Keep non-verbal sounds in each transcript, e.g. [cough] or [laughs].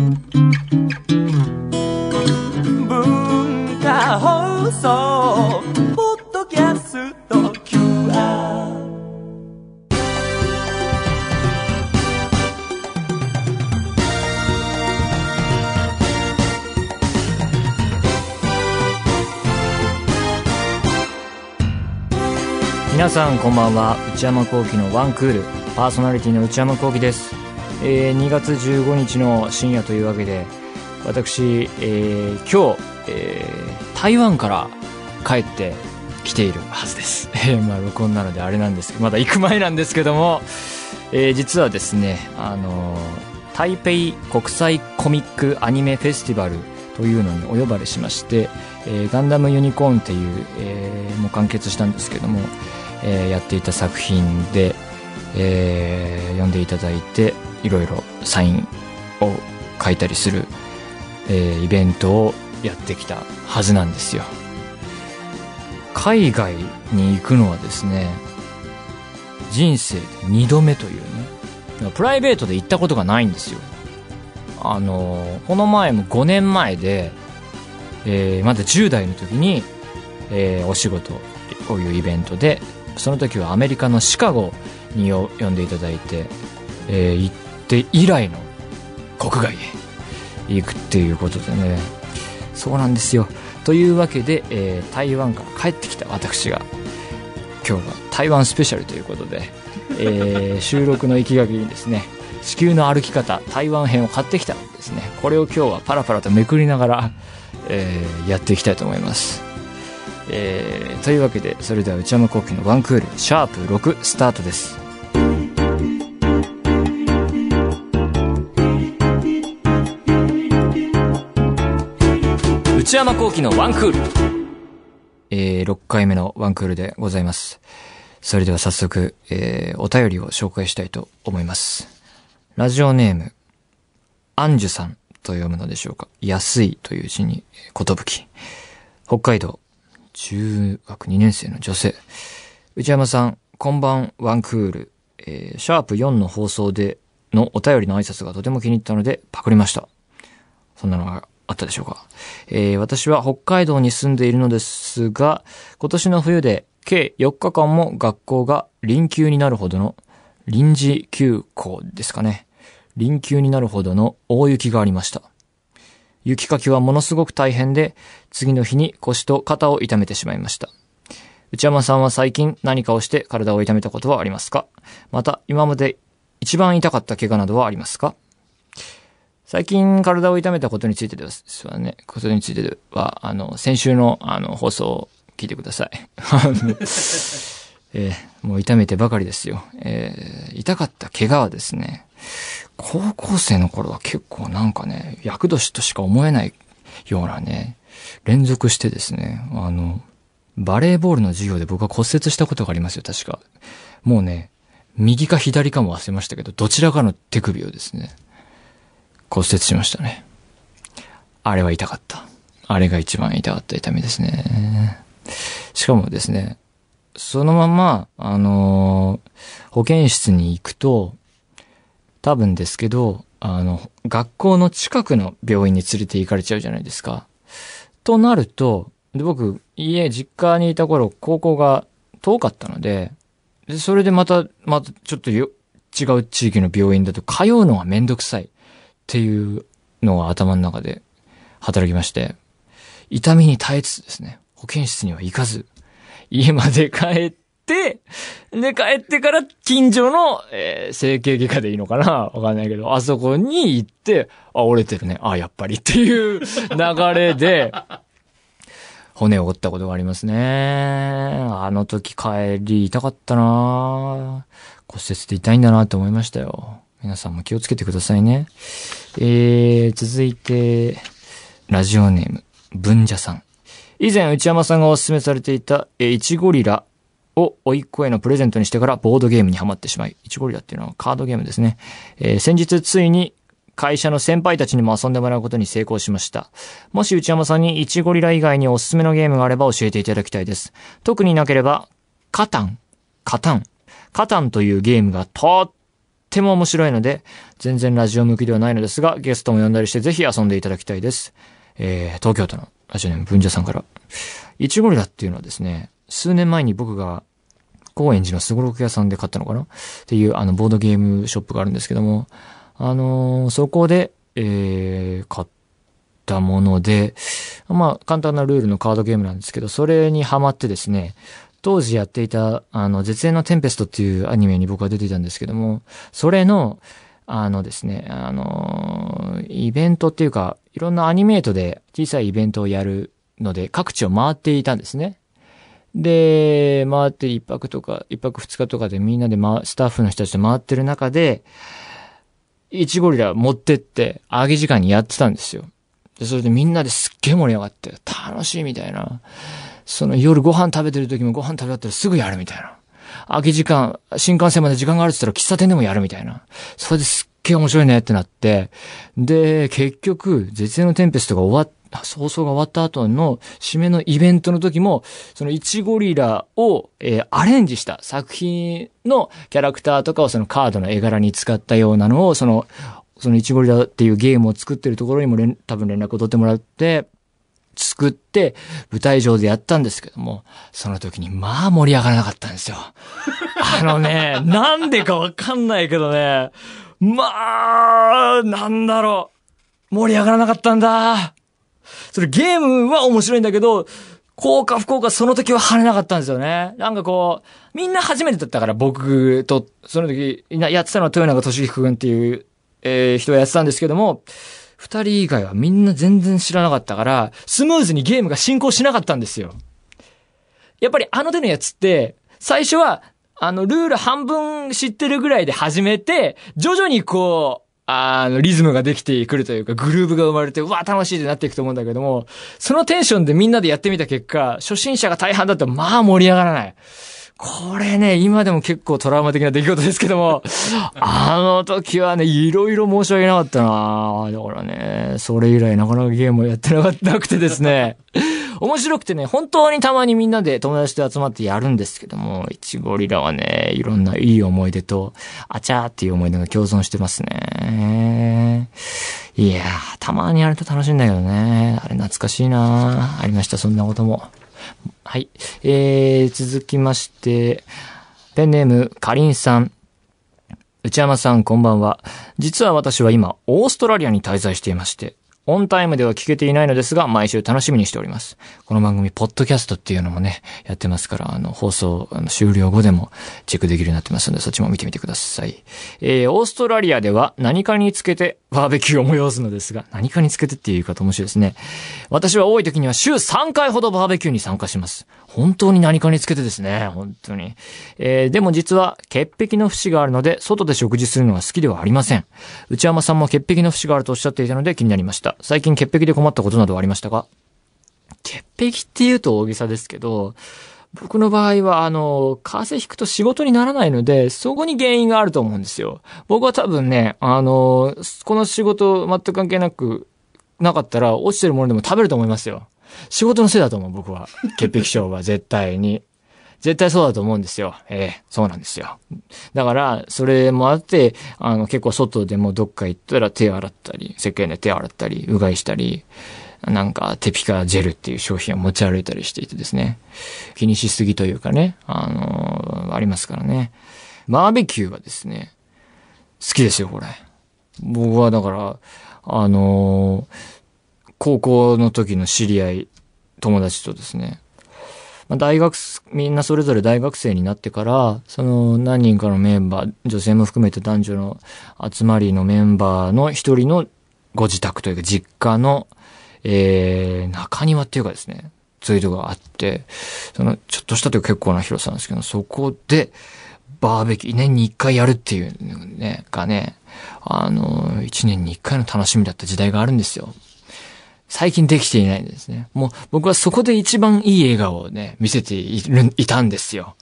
文化放送ポッドキャスト QR 皆さんこんばんは。内山聖輝のワンクール。パーソナリティの内山聖輝です、えー2月15日の深夜というわけで私、えー今日、えー台湾から帰ってきているはずです、[laughs] えーまあ録音なのであれなんですけどまだ行く前なんですけども、えー実はですねあの台北国際コミックアニメフェスティバルというのにお呼ばれしまして、えーガンダムユニコーンっていう、えーもう完結したんですけども、えーやっていた作品で、えー読んでいただいていろいろサインを書いたりする、えーイベントをやってきたはずなんですよ。海外に行くのはですね人生で2度目というねプライベートで行ったことがないんですよ。あのこの前も5年前で、えーまだ10代の時に、えーお仕事こういうイベントでその時はアメリカのシカゴによ呼んでいただいて、えー行って以来の国外へ行くっていうことでね。そうなんですよ。というわけで、えー台湾から帰ってきた私が今日は台湾スペシャルということで、えー [laughs] 収録の行きがけにですね地球の歩き方台湾編を買ってきたんですね。これを今日はパラパラとめくりながら、えーやっていきたいと思います。えーというわけでそれでは内山聖輝のワンクールシャープ6スタートです内山聖輝のワンクールえー、6回目のワンクールでございますそれでは早速、えーお便りを紹介したいと思いますラジオネームアンジュさんと読むのでしょうか安いという字に、ことぶき。北海道、中学2年生の女性。内山さん、こんばん、ワンクール。えーシャープ4の放送でのお便りの挨拶がとても気に入ったので、パクりました。そんなのがあったでしょうか。えー私は北海道に住んでいるのですが、今年の冬で計4日間も学校が臨休になるほどの臨時休校ですかね。臨休になるほどの大雪がありました。雪かきはものすごく大変で、次の日に腰と肩を痛めてしまいました。内山さんは最近何かをして体を痛めたことはありますかまた、今まで一番痛かった怪我などはありますか最近体を痛めたことについてですわね、ことについては、あの、先週の、あの、放送を聞いてください。[laughs] えーもう痛めてばかりですよ。えー痛かった怪我はですね、高校生の頃は結構なんかね、厄年としか思えないようなね、連続してですね、あの、バレーボールの授業で僕は骨折したことがありますよ、確か。もうね、右か左かも忘れましたけど、どちらかの手首をですね、骨折しましたね。あれは痛かった。あれが一番痛かった痛みですね。しかもですね、そのまま、あのー保健室に行くと、多分ですけど、あの、学校の近くの病院に連れて行かれちゃうじゃないですか。となると、で僕、家、実家にいた頃、高校が遠かったので、でそれでまた、またちょっとよ違う地域の病院だと通うのがめんどくさいっていうのが頭の中で働きまして、痛みに耐えつつですね、保健室には行かず、家まで帰って、で、帰ってから近所の、えー整形外科でいいのかな？わかんないけど、あそこに行って、あ、折れてるね。あ、やっぱりっていう流れで、骨を折ったことがありますね。あの時帰り痛かったな骨折って痛いんだなって思いましたよ。皆さんも気をつけてくださいね。えー、続いて、ラジオネーム、文者さん。以前、内山さんがお勧めされていた、えー、イチゴリラを甥いっ子へのプレゼントにしてからボードゲームにハマってしまい、イチゴリラっていうのはカードゲームですね。えー先日ついに会社の先輩たちにも遊んでもらうことに成功しました。もし内山さんにイチゴリラ以外におすすめのゲームがあれば教えていただきたいです。特になければ、カタン、カタン、カタンというゲームがとっっても面白いので、全然ラジオ向きではないのですが、ゲストも呼んだりしてぜひ遊んでいただきたいです。えー、東京都のラジオネーム文者さんから。いちごりだっていうのはですね、数年前に僕が高円寺のすごろく屋さんで買ったのかな？っていうあのボードゲームショップがあるんですけども、あのーそこで、えー、買ったもので、まあ簡単なルールのカードゲームなんですけど、それにハマってですね、当時やっていた、あの、絶縁のテンペストっていうアニメに僕は出ていたんですけども、それの、あのですね、あのイベントっていうか、いろんなアニメートで小さいイベントをやるので、各地を回っていたんですね。で、回って一泊とか、一泊二日とかでみんなで、ま、スタッフの人たちと回ってる中で、イチゴリラ持ってって、揚げ時間にやってたんですよ。で、それでみんなですっげえ盛り上がって、楽しいみたいな。その夜ご飯食べてる時もご飯食べ終わったらすぐやるみたいな。空き時間、新幹線まで時間があるって言ったら喫茶店でもやるみたいな。それですっげえ面白いねってなって、で、結局、絶縁のテンペストが終わった放送が終わった後の締めのイベントの時も、そのイチゴリラを、えーアレンジした作品のキャラクターとかをそのカードの絵柄に使ったようなのを、その、そのイチゴリラっていうゲームを作ってるところにも連多分連絡を取ってもらって、作って、舞台上でやったんですけども、その時にまあ盛り上がらなかったんですよ。[laughs] あのね、なんでかわかんないけどね、まあ、なんだろう。盛り上がらなかったんだ。それゲームは面白いんだけど、効果不効果その時は跳ねなかったんですよね。なんかこう、みんな初めてだったから僕と、その時、やってたのは豊永俊彦君っていう、えー人がやってたんですけども、二人以外はみんな全然知らなかったから、スムーズにゲームが進行しなかったんですよ。やっぱりあの手のやつって、最初は、あの、ルール半分知ってるぐらいで始めて、徐々にこう、あの、リズムができてくるというか、グルーブが生まれて、うわ、楽しいってなっていくと思うんだけども、そのテンションでみんなでやってみた結果、初心者が大半だと、まあ盛り上がらない。これね、今でも結構トラウマ的な出来事ですけども、あの時はね、いろいろ申し訳なかったなだからね、それ以来なかなかゲームをやってなかったくてですね、面白くてね、本当にたまにみんなで友達と集まってやるんですけども、イチゴリラはね、いろんないい思い出と、あちゃーっていう思い出が共存してますね。いやー、たまにやると楽しいんだけどね。あれ懐かしいなありました、そんなことも。はい。えー、続きまして、ペンネーム、かりんさん。内山さん、こんばんは。実は私は今、オーストラリアに滞在していまして、オンタイムでは聞けていないのですが、毎週楽しみにしております。この番組、ポッドキャストっていうのもね、やってますから、あの、放送、あの、終了後でもチェックできるようになってますので、そっちも見てみてください。えー、オーストラリアでは何かにつけてバーベキューを催すのですが、何かにつけてっていう言い方面白いですね。私は多い時には週3回ほどバーベキューに参加します。本当に何かにつけてですね、本当に。えー、でも実は、潔癖の節があるので、外で食事するのが好きではありません。内山さんも潔癖の節があるとおっしゃっていたので気になりました。最近潔癖で困ったことなどはありましたか？潔癖って言うと大げさですけど、僕の場合は、あの、風邪ひくと仕事にならないので、そこに原因があると思うんですよ。僕は多分ね、あの、この仕事全く関係なく、なかったら落ちてるものでも食べると思いますよ。仕事のせいだと思う、僕は。潔癖症は [laughs] 絶対に。絶対そうだと思うんですよ。ええそうなんですよ。だから、それもあって、あの、結構外でもどっか行ったら手洗ったり、石鹸で手洗ったり、うがいしたり、なんか、テピカジェルっていう商品を持ち歩いたりしていてですね。気にしすぎというかね、あのありますからね。バーベキューはですね、好きですよ、これ。僕はだから、あの高校の時の知り合い、友達とですね、まあ、大学、みんなそれぞれ大学生になってから、その何人かのメンバー、女性も含めて男女の集まりのメンバーの一人のご自宅というか実家の、えー、中庭っていうかですね、そういうとこがあって、その、ちょっとしたという結構な広さなんですけど、そこで、バーベキュー、年に一回やるっていうね、がね、あの、一年に一回の楽しみだった時代があるんですよ。最近できていないんですね。もう僕はそこで一番いい笑顔をね、見せている、いたんですよ。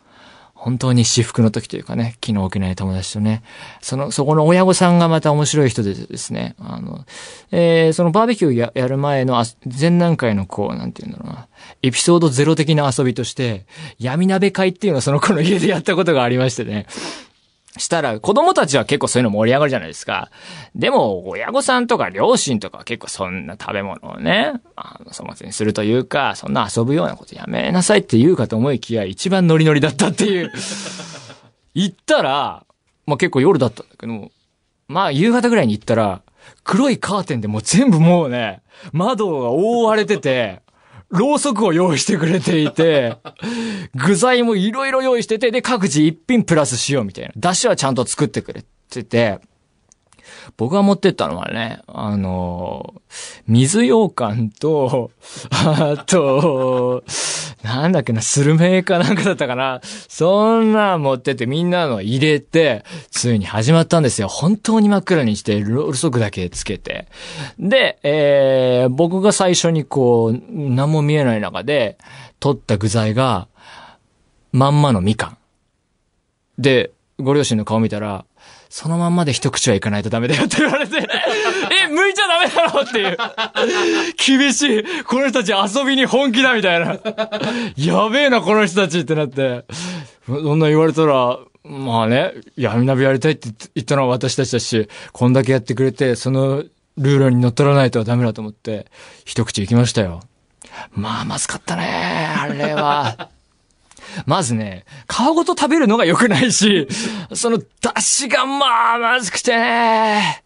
本当に私服の時というかね、気の置けない友達とね、その、そこの親御さんがまた面白い人でですね、あの、えー、そのバーベキューややる前の前段階のこう、なんていうんだろうな、エピソードゼロ的な遊びとして、闇鍋会っていうのをその子の家でやったことがありましてね、したら、子供たちは結構そういうの盛り上がるじゃないですか。でも、親御さんとか両親とかは結構そんな食べ物をね、あの、粗末にするというか、そんな遊ぶようなことやめなさいって言うかと思いきや、一番ノリノリだったっていう。[laughs] 行ったら、まあ結構夜だったんだけど、まあ夕方ぐらいに行ったら、黒いカーテンでもう全部もうね、窓が覆われてて、ろうそくを用意してくれていて、[laughs] 具材もいろいろ用意してて、で、各自一品プラスしようみたいな。出汁はちゃんと作ってくれてて、僕が持ってったのはね、あの、水羊羹と、あと、なんだっけな、スルメかなんかだったかな。そんな持っててみんなの入れて、ついに始まったんですよ。本当に真っ暗にして、ローソクだけつけて。で、えー、僕が最初にこう、何も見えない中で、取った具材が、まんまのみかん。で、ご両親の顔見たら、そのまんまで一口はいかないとダメだよって言われて、[laughs] え、剥いちゃダメだろっていう。厳しい。この人たち遊びに本気だみたいな。やべえな、この人たちってなって。そんな言われたら、まあね、闇ナビやりたいって言ったのは私たちだし、こんだけやってくれて、そのルールに乗っ取らないとダメだと思って、一口行きましたよ。まあ、まずかったね、あれは。まずね、皮ごと食べるのが良くないし、その出汁がまあまずくてね。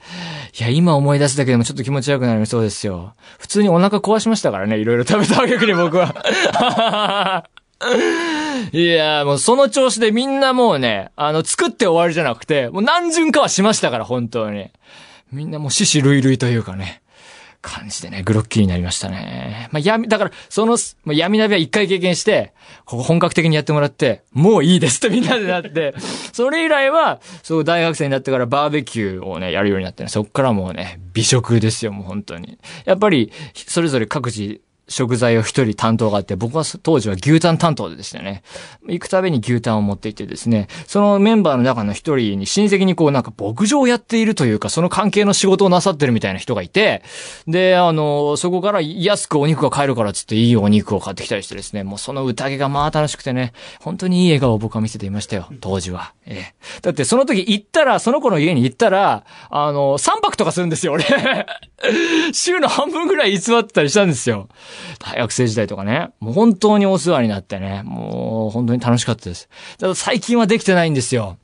いや、今思い出すだけでもちょっと気持ち悪くなりそうですよ。普通にお腹壊しましたからね、いろいろ食べた逆に僕は。[laughs] いや、もうその調子でみんなもうね、あの、作って終わりじゃなくて、もう何巡かはしましたから、本当に。みんなもう死死類類というかね。感じでね、グロッキーになりましたね。まあ、闇、だから、その、まあ、闇鍋は一回経験して、ここ本格的にやってもらって、もういいですってみんなでなって、[laughs] それ以来は、そう大学生になってからバーベキューをね、やるようになってね、そっからもうね、美食ですよ、もう本当に。やっぱり、それぞれ各自、食材を一人担当があって、僕は当時は牛タン担当でしたね。行くたびに牛タンを持っていてですね、そのメンバーの中の一人に親戚にこうなんか牧場をやっているというか、その関係の仕事をなさってるみたいな人がいて、で、あの、そこから安くお肉が買えるからつっていいお肉を買ってきたりしてですね、もうその宴がまあ楽しくてね、本当にいい笑顔を僕は見せていましたよ、当時は。ええ。だってその時行ったら、その子の家に行ったら、あの、3泊とかするんですよ、俺。週の半分ぐらい居座ってたりしたんですよ。大学生時代とかね。もう本当にお世話になってね。もう本当に楽しかったです。ただ最近はできてないんですよ。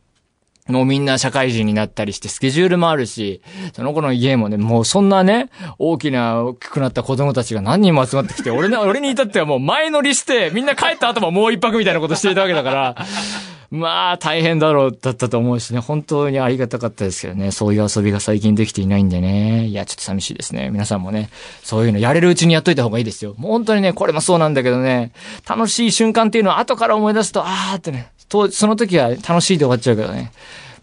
もうみんな社会人になったりしてスケジュールもあるし、その子の家もね、もうそんなね、大きな、大きくなった子供たちが何人も集まってきて、俺ね、俺に至ってはもう前乗りして、みんな帰った後ももう一泊みたいなことしていたわけだから、まあ、大変だろう、だったと思うしね、本当にありがたかったですけどね、そういう遊びが最近できていないんでね、いや、ちょっと寂しいですね。皆さんもね、そういうのやれるうちにやっといた方がいいですよ。もう本当にね、これもそうなんだけどね、楽しい瞬間っていうのは後から思い出すと、あーってね、と、その時は楽しいで終わっちゃうけどね、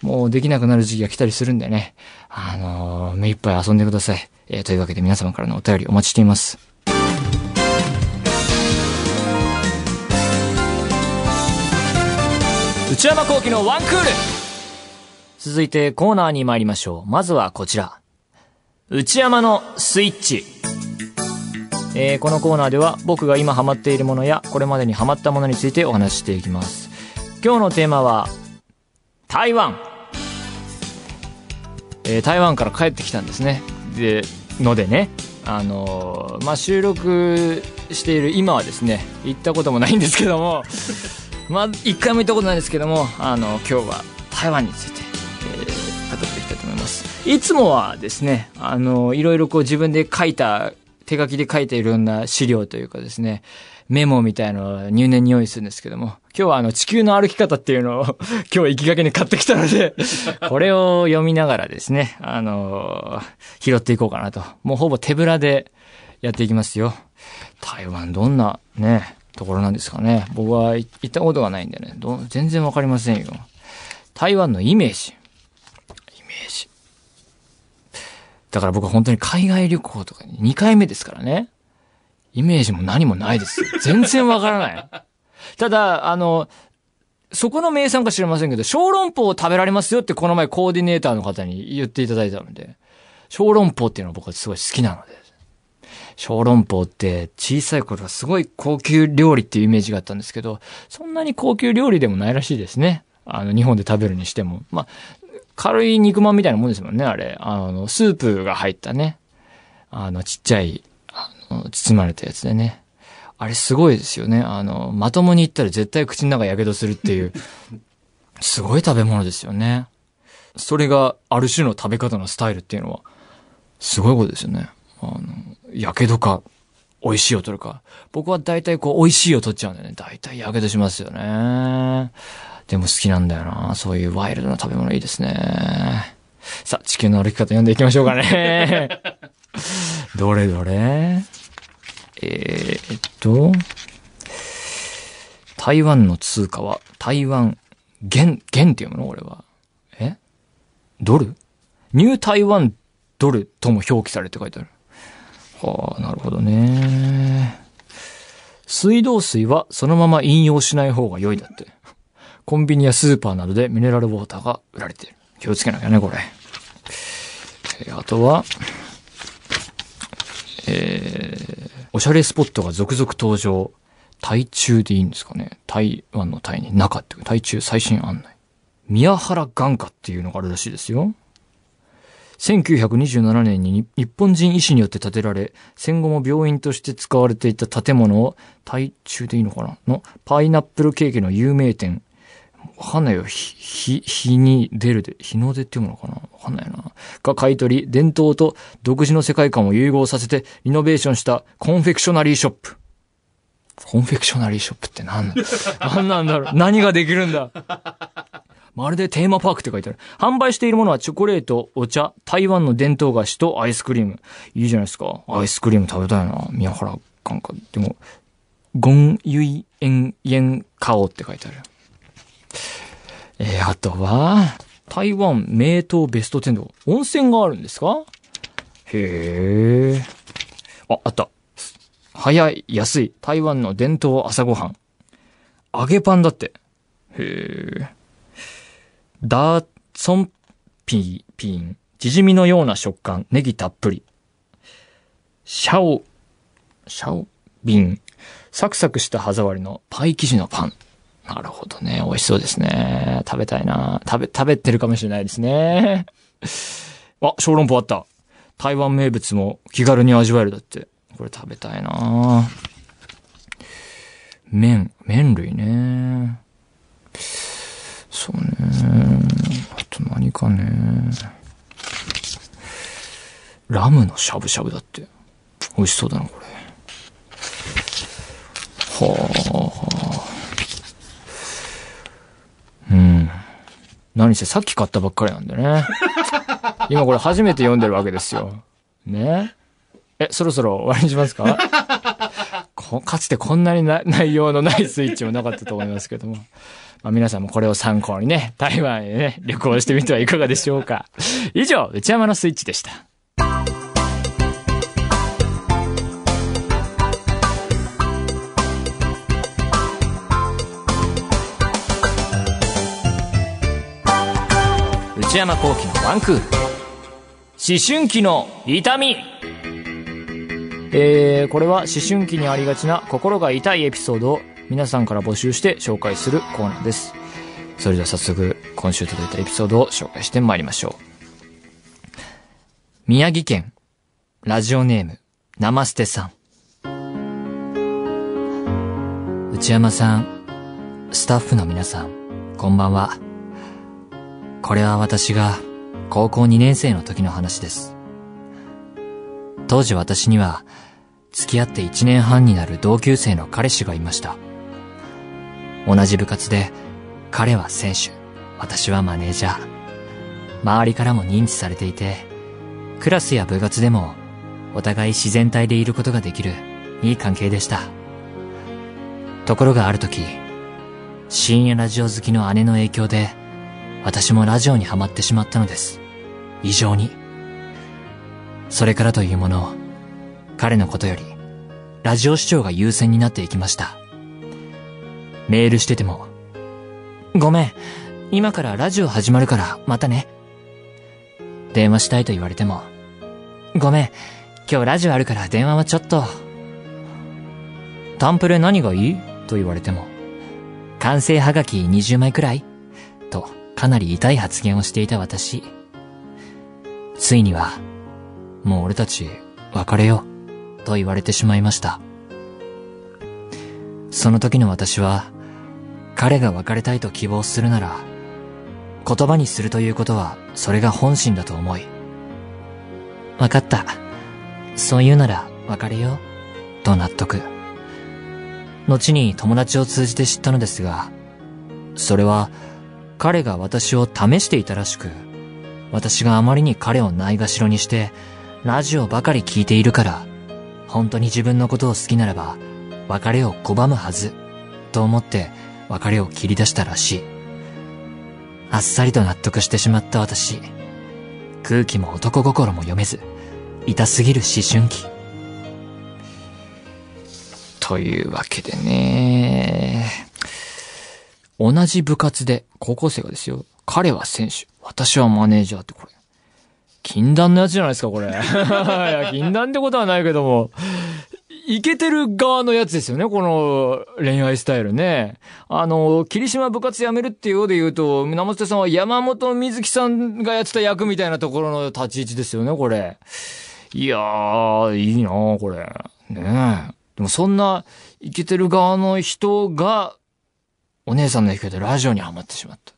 もうできなくなる時期が来たりするんでね、あのー、目いっぱい遊んでください。えー、というわけで皆様からのお便りお待ちしています。内山幸喜のワンクール続いてコーナーに参りましょう。まずはこちら。内山のスイッチ。えー、このコーナーでは僕が今ハマっているものやこれまでにハマったものについてお話ししていきます。今日のテーマは台湾。えー、台湾から帰ってきたんですね。で、のでね、あのー、まあ、収録している今はですね、行ったこともないんですけども、まあ、一回も行ったことないですけども、あの、今日は台湾について、えー、語っていきたいと思います。いつもはですね、あの、いろいろこう自分で書いた、手書きで書いていろんな資料というかですね、メモみたいのを入念に用意するんですけども、今日はあの地球の歩き方っていうのを [laughs] 今日行きがけに買ってきたので [laughs] これを読みながらですね、あの拾っていこうかなと。もうほぼ手ぶらでやっていきますよ。台湾どんなね、ところなんですかね。僕は行ったことがないんでね、ど全然わかりませんよ。台湾のイメージ。イメージ。だから僕は本当に海外旅行とかに2回目ですからね。イメージも何もないですよ。全然わからない。ただ、あの、そこの名産か知りませんけど、小籠包を食べられますよってこの前コーディネーターの方に言っていただいたので、小籠包っていうのは僕はすごい好きなので。小籠包って小さい頃はすごい高級料理っていうイメージがあったんですけど、そんなに高級料理でもないらしいですね。あの、日本で食べるにしても。まあ、軽い肉まんみたいなもんですもんね、あれ。あの、スープが入ったね。あの、ちっちゃい、あの、包まれたやつでね。あれすごいですよね。あの、まともに言ったら絶対口の中やけどするっていう、すごい食べ物ですよね。それがある種の食べ方のスタイルっていうのは、すごいことですよね。あの、やけどか、美味しいを取るか。僕は大体こう、美味しいを取っちゃうんだよね。大体やけどしますよね。でも好きなんだよな。そういうワイルドな食べ物いいですね。さあ、地球の歩き方読んでいきましょうかね。[laughs] どれどれ？えー、っと、台湾の通貨は台湾元、元っていうもの俺は。え？ドル？ニュー台湾ドルとも表記されて書いてある。はあ、なるほどね。水道水はそのまま飲用しない方が良いだって。コンビニやスーパーなどでミネラルウォーターが売られている。気をつけなきゃね、これ。えー、あとは、えー、おしゃれスポットが続々登場。台中でいいんですかね台湾の台に中っていう、台中最新案内。宮原眼科っていうのがあるらしいですよ。1927年に日本人医師によって建てられ、戦後も病院として使われていた建物を、台中でいいのかな？の、パイナップルケーキの有名店、わかんないよ。ひ、ひ、日に出るで、日の出っていうものかな？わかんないな。が買い取り、伝統と独自の世界観を融合させて、リノベーションしたコンフェクショナリーショップ。コンフェクショナリーショップって何何 [laughs] なんだろう？何ができるんだ？まるでテーマパークって書いてある。販売しているものはチョコレート、お茶、台湾の伝統菓子とアイスクリーム。いいじゃないですか。アイスクリーム食べたいな。宮原感か。でも、ゴンユイエンエンカオって書いてある。えー、あとは、台湾名湯ベスト10と温泉があるんですか？へえ。あ、あった。早い、安い、台湾の伝統朝ごはん。揚げパンだって。へえ。ダーソンピー、ピーン。縮みのような食感、ネギたっぷり。シャオ、シャオビン。サクサクした歯触りのパイ生地のパン。なるほどね。美味しそうですね。食べたいな。食べ、食べてるかもしれないですね。[laughs] あ、小籠包あった。台湾名物も気軽に味わえるだって。これ食べたいな麺、麺類ね。そうね。と何かね。ラムのしゃぶしゃぶだって。美味しそうだな、これ。はあ。うん。何せさっき買ったばっかりなんでね。[laughs] 今これ初めて読んでるわけですよ。ね。え、そろそろ終わりにしますか？[laughs] かつてこんなに内容のないスイッチもなかったと思いますけども。まあ、皆さんもこれを参考にね、[laughs] 台湾へね、旅行してみてはいかがでしょうか。[laughs] 以上、内山のスイッチでした。内山幸喜のワンクール。思春期の痛み。えー、これは思春期にありがちな心が痛いエピソードを皆さんから募集して紹介するコーナーです。それでは早速、今週届いたエピソードを紹介してまいりましょう。宮城県、ラジオネーム、ナマステさん。内山さん、スタッフの皆さん、こんばんは。これは私が高校2年生の時の話です。当時私には付き合って1年半になる同級生の彼氏がいました。同じ部活で、彼は選手、私はマネージャー。周りからも認知されていて、クラスや部活でもお互い自然体でいることができるいい関係でした。ところがある時、深夜ラジオ好きの姉の影響で、私もラジオにハマってしまったのです。異常に。それからというもの、彼のことより、ラジオ視聴が優先になっていきました。メールしてても、ごめん、今からラジオ始まるからまたね。電話したいと言われても、ごめん、今日ラジオあるから電話はちょっと。タンプレ何がいい？と言われても、完成はがき20枚くらい？とかなり痛い発言をしていた私。ついには、もう俺たち別れよう、と言われてしまいました。その時の私は、彼が別れたいと希望するなら、言葉にするということは、それが本心だと思い。わかった。そう言うなら別れよう、と納得。後に友達を通じて知ったのですが、それは彼が私を試していたらしく、私があまりに彼をないがしろにして、ラジオばかり聞いているから、本当に自分のことを好きならば、別れを拒むはず、と思って別れを切り出したらしい。あっさりと納得してしまった私。空気も男心も読めず、痛すぎる思春期。というわけでね。同じ部活で、高校生がですよ。彼は選手。私はマネージャーってこれ。禁断のやつじゃないですか、これ。[laughs] いや、禁断ってことはないけども。いけてる側のやつですよね、この恋愛スタイルね。あの、霧島部活辞めるっていうようで言うと、生瀬さんは山本瑞希さんがやってた役みたいなところの立ち位置ですよね、これ。いやー、いいなーこれ。ねえ。でもそんな、いけてる側の人が、お姉さんの影響でラジオにハマってしまった。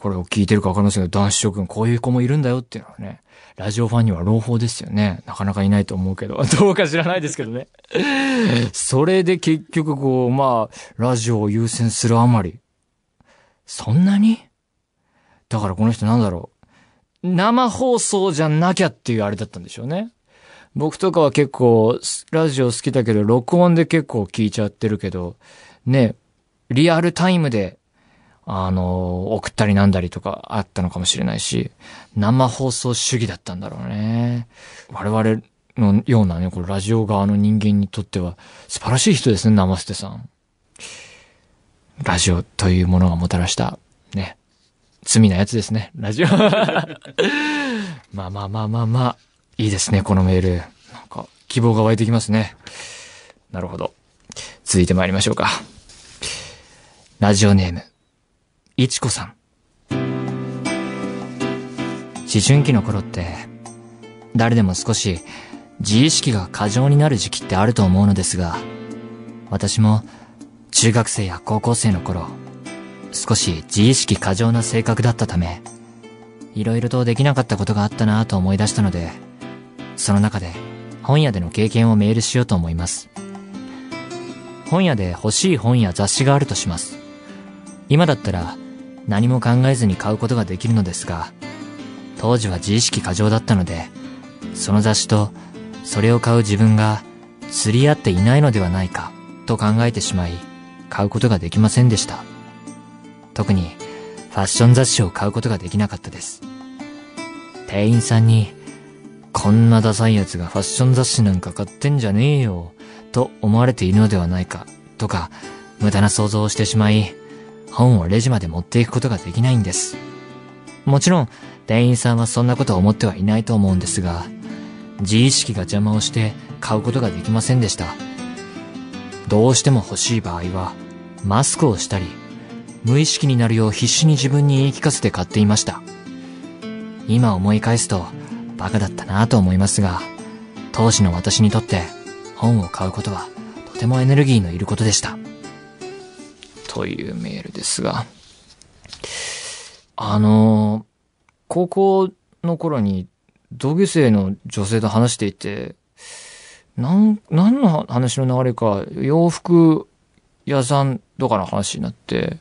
これを聞いてるかわかりませんけど、男子諸君こういう子もいるんだよっていうのはね、ラジオファンには朗報ですよね。なかなかいないと思うけど、[laughs] どうか知らないですけどね。それで結局こう、まあ、ラジオを優先するあまり、そんなに？だからこの人なんだろう。生放送じゃなきゃっていうあれだったんでしょうね。僕とかは結構、ラジオ好きだけど、録音で結構聞いちゃってるけど、ね、リアルタイムで、あの、送ったりなんだりとかあったのかもしれないし、生放送主義だったんだろうね。我々のようなね、これラジオ側の人間にとっては素晴らしい人ですね、生捨てさん。ラジオというものがもたらした、ね、罪なやつですね、ラジオ。[laughs] まあまあまあまあまあ、いいですね、このメール。なんか、希望が湧いてきますね。なるほど。続いて参りましょうか。ラジオネーム、いちこさん。思春期の頃って、誰でも少し自意識が過剰になる時期ってあると思うのですが、私も中学生や高校生の頃、少し自意識過剰な性格だったため、いろいろとできなかったことがあったなぁと思い出したので、その中で本屋での経験をメールしようと思います。本屋で欲しい本や雑誌があるとします。今だったら何も考えずに買うことができるのですが、当時は自意識過剰だったので、その雑誌とそれを買う自分が釣り合っていないのではないかと考えてしまい、買うことができませんでした。特にファッション雑誌を買うことができなかったです。店員さんに、こんなダサいやつがファッション雑誌なんか買ってんじゃねえよ、と思われているのではないか、とか、無駄な想像をしてしまい、本をレジまで持っていくことができないんです。もちろん、店員さんはそんなことを思ってはいないと思うんですが、自意識が邪魔をして買うことができませんでした。どうしても欲しい場合は、マスクをしたり、無意識になるよう必死に自分に言い聞かせて買っていました。今思い返すと、バカだったなぁと思いますが、当時の私にとって、本を買うことは、とてもエネルギーのいることでした。というメールですが、あの高校の頃に同級生の女性と話していて、なん、何の話の流れか、洋服屋さんとかの話になって、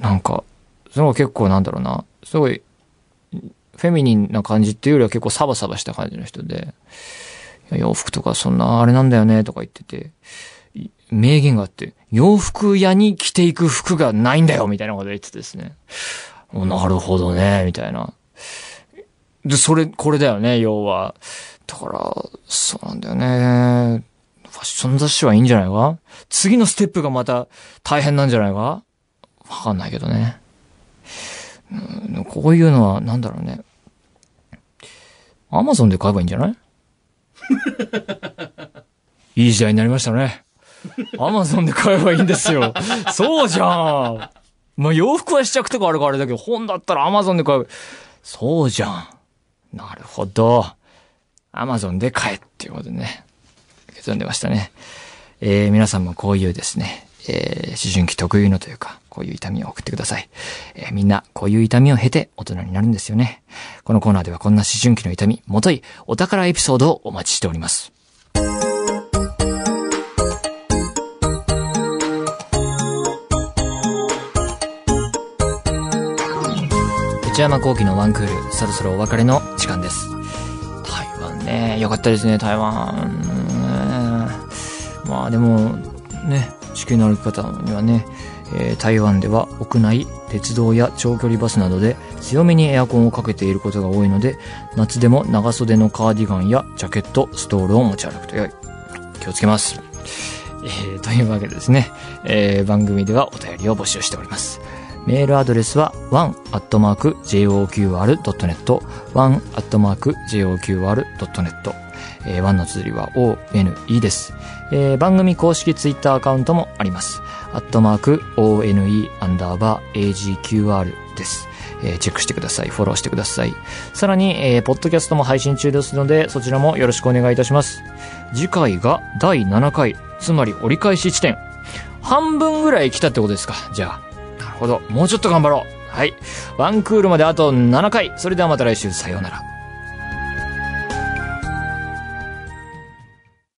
なんか、その結構なんだろうな、すごい、フェミニンな感じっていうよりは結構サバサバした感じの人で、洋服とかそんなあれなんだよねとか言ってて、名言があって、洋服屋に着ていく服がないんだよみたいなこと言ってですね。なるほどね、みたいな。で、それ、これだよね、要は。だから、そうなんだよね。ファッション雑誌はいいんじゃないか？次のステップがまた大変なんじゃないか？わかんないけどね。こういうのは、なんだろうね。アマゾンで買えばいいんじゃない？[laughs] いい時代になりましたね。アマゾンで買えばいいんですよ。そうじゃんまあ、洋服は試着とかあるからあれだけど、本だったらアマゾンで買う。そうじゃん。なるほど。アマゾンで買えっていうことでね。結論出ましたね。えー、皆さんもこういうですね、えー、思春期特有のというか、こういう痛みを送ってください。えー、みんな、こういう痛みを経て大人になるんですよね。このコーナーではこんな思春期の痛み、もとい、お宝エピソードをお待ちしております。内山幸輝のワンクール、そろそろお別れの時間です。台湾ね、よかったですね、台湾。まあでも、ね、地球の歩き方にはね、えー、台湾では屋内、鉄道や長距離バスなどで強めにエアコンをかけていることが多いので、夏でも長袖のカーディガンやジャケット、ストールを持ち歩くとよい。気をつけます。えー、というわけでですね、えー、番組ではお便りを募集しております。メールアドレスは one.joqr.net one.joqr.net えー、1の綴りは ONE です。えー、番組公式ツイッターアカウントもあります。アットマーク ONE アンダーバー AGQR です。えー、チェックしてください。フォローしてください。さらに、えー、ポッドキャストも配信中ですので、そちらもよろしくお願いいたします。次回が第7回、つまり折り返し地点。半分ぐらい来たってことですかじゃあ。ほど。もうちょっと頑張ろう。はい。ワンクールまであと7回。それではまた来週、さようなら。